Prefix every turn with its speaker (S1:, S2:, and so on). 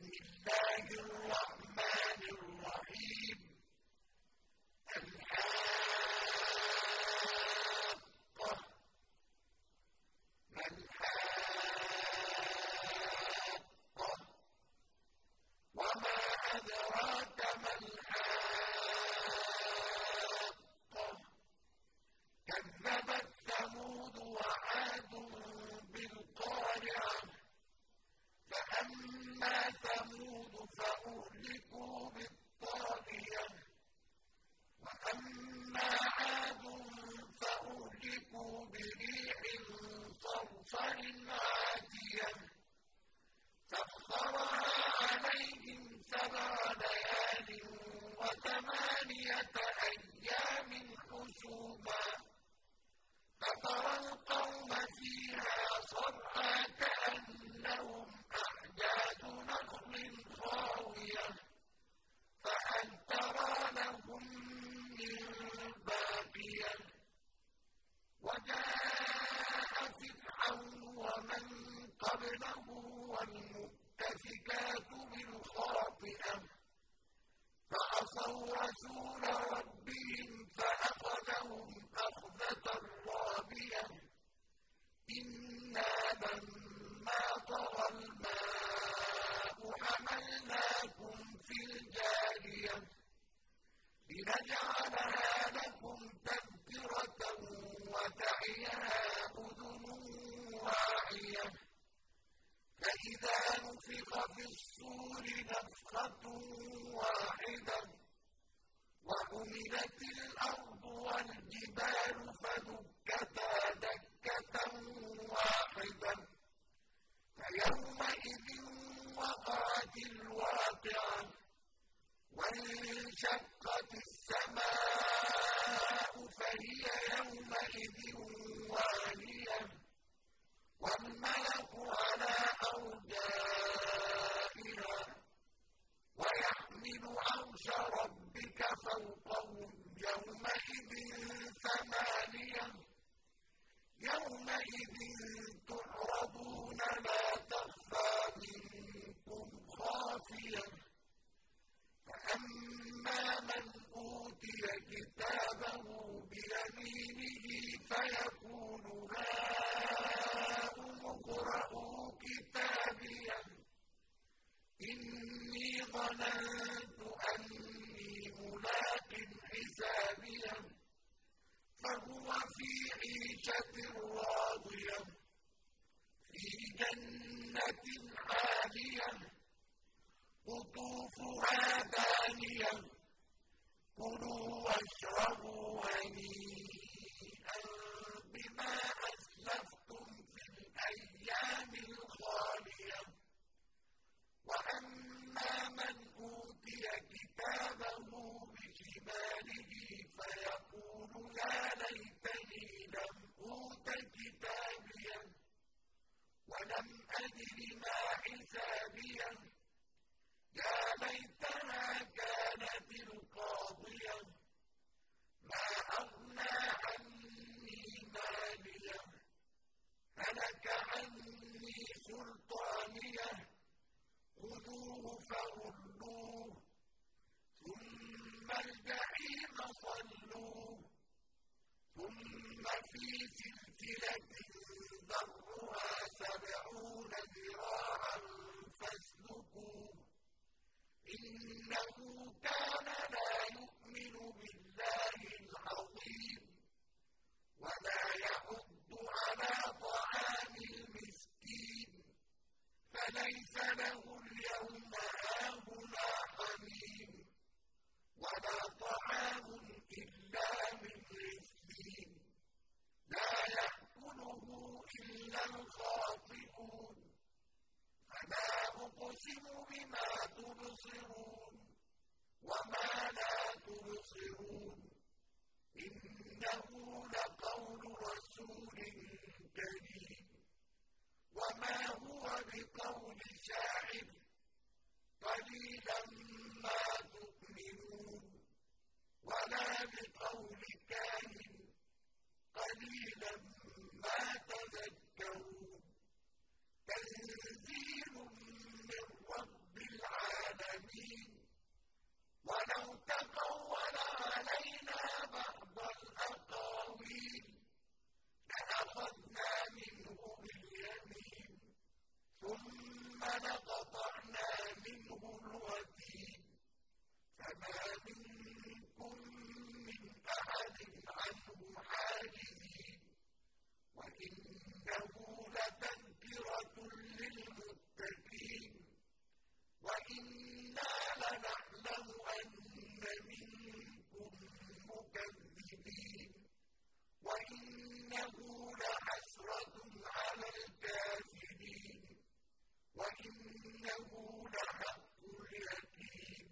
S1: الله الرحمن ترعى ترى لهم من باقية وجاء فرعون ومن قبله والمؤتفكات بالخاطئة فعصوا رسول تَسْمَعْ أُذُنٌ وَاعِيَةٌ فَإِذَا نُفِخَ فِي الصُّورِ نَفْخَةٌ وَاحِدَةٌ وَحُمِلَتِ الْأَرْضُ وَالْجِبَالُ فَدُكَّتَا دَكَّةً وَاحِدَةً. فَيَوْمَئِذٍ وَقَعَتِ الْوَاقِعَةُ وَانشَقَّتِ السَّمَاءُ فَهِيَ يَوْمَئِذٍ وَالْمَلَكُ عَلَىٰ أَرْجَائِهَا ۚ وَيَحْمِلُ عَرْشَ رَبِّكَ فَوْقَهُمْ يَوْمَئِذٍ ثَمَانِيَةٌ يَوْمَئِذٍ تُعْرَضُونَ ظننت أني ملاق حسابيا فهو في عيشة راضية في جنة عالية قطوفها دانية كلوا واشربوا هنيئا سلطانية خذوه فغلوه ثم الجحيم صلوه ثم في سلسلة ذرها سبعون ذراعا فاسلكوه. إنه كان لا يؤمن بالله العظيم ولا فليس له اليوم هاهنا حميم ولا طعام إلا من غسلين لا يأكله إلا الخاطئون. فلا أقسم بما تبصرون وما لا تبصرون. إنه لقول رسول كريم. وما هو بقول شاعر قليلا ما تؤمنون ولا بقول كاهن قليلا ما وَإِنَّهُ لَحَسْرَةٌ عَلَى الْكَافِرِينَ وَإِنَّهُ لَحَقُّ الْيَقِينِ.